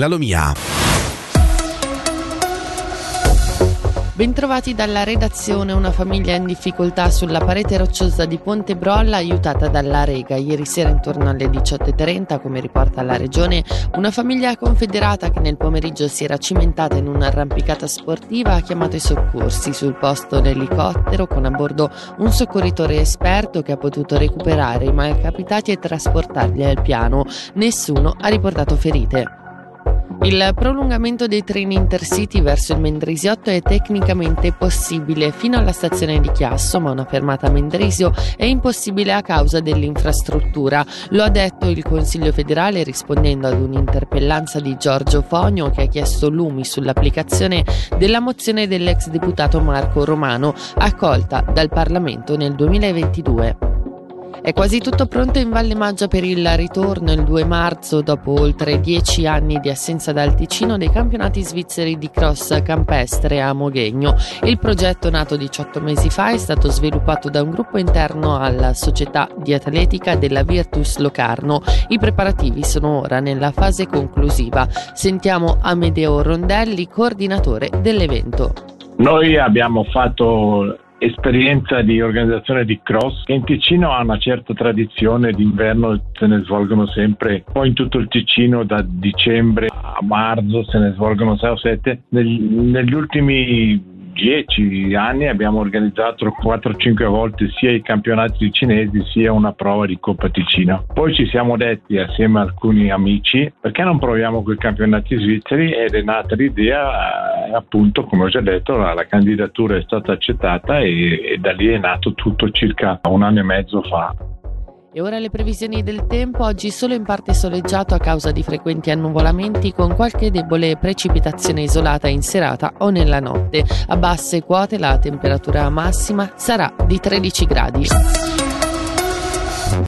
La Lomia. Bentrovati dalla redazione, una famiglia in difficoltà sulla parete rocciosa di Ponte Brolla aiutata dalla Rega. Ieri sera intorno alle 18.30, come riporta la regione, una famiglia confederata che nel pomeriggio si era cimentata in un'arrampicata sportiva ha chiamato i soccorsi. Sul posto l'elicottero con a bordo un soccorritore esperto che ha potuto recuperare i malcapitati e trasportarli al piano. Nessuno ha riportato ferite. Il prolungamento dei treni intercity verso il Mendrisiotto è tecnicamente possibile fino alla stazione di Chiasso, ma una fermata a Mendrisio è impossibile a causa dell'infrastruttura. Lo ha detto il Consiglio federale rispondendo ad un'interpellanza di Giorgio Fogno che ha chiesto lumi sull'applicazione della mozione dell'ex deputato Marco Romano accolta dal Parlamento nel 2022. È quasi tutto pronto in Valle Maggia per il ritorno il 2 marzo, dopo oltre dieci anni di assenza dal Ticino, dei campionati svizzeri di cross campestre a Moghegno. Il progetto, nato 18 mesi fa, è stato sviluppato da un gruppo interno alla società di atletica della Virtus Locarno. I preparativi sono ora nella fase conclusiva. Sentiamo Amedeo Rondelli, coordinatore dell'evento. Noi abbiamo fatto esperienza di organizzazione di cross che in Ticino ha una certa tradizione d'inverno se ne svolgono sempre poi in tutto il Ticino da dicembre a marzo se ne svolgono 6 o 7 negli ultimi dieci anni abbiamo organizzato 4-5 volte sia i campionati cinesi sia una prova di Coppa Ticino. Poi ci siamo detti assieme a alcuni amici perché non proviamo con i campionati svizzeri ed è nata l'idea appunto come ho già detto la, la candidatura è stata accettata e, e da lì è nato tutto circa un anno e mezzo fa. E ora le previsioni del tempo, oggi solo in parte soleggiato a causa di frequenti annuvolamenti con qualche debole precipitazione isolata in serata o nella notte. A basse quote la temperatura massima sarà di 13 gradi.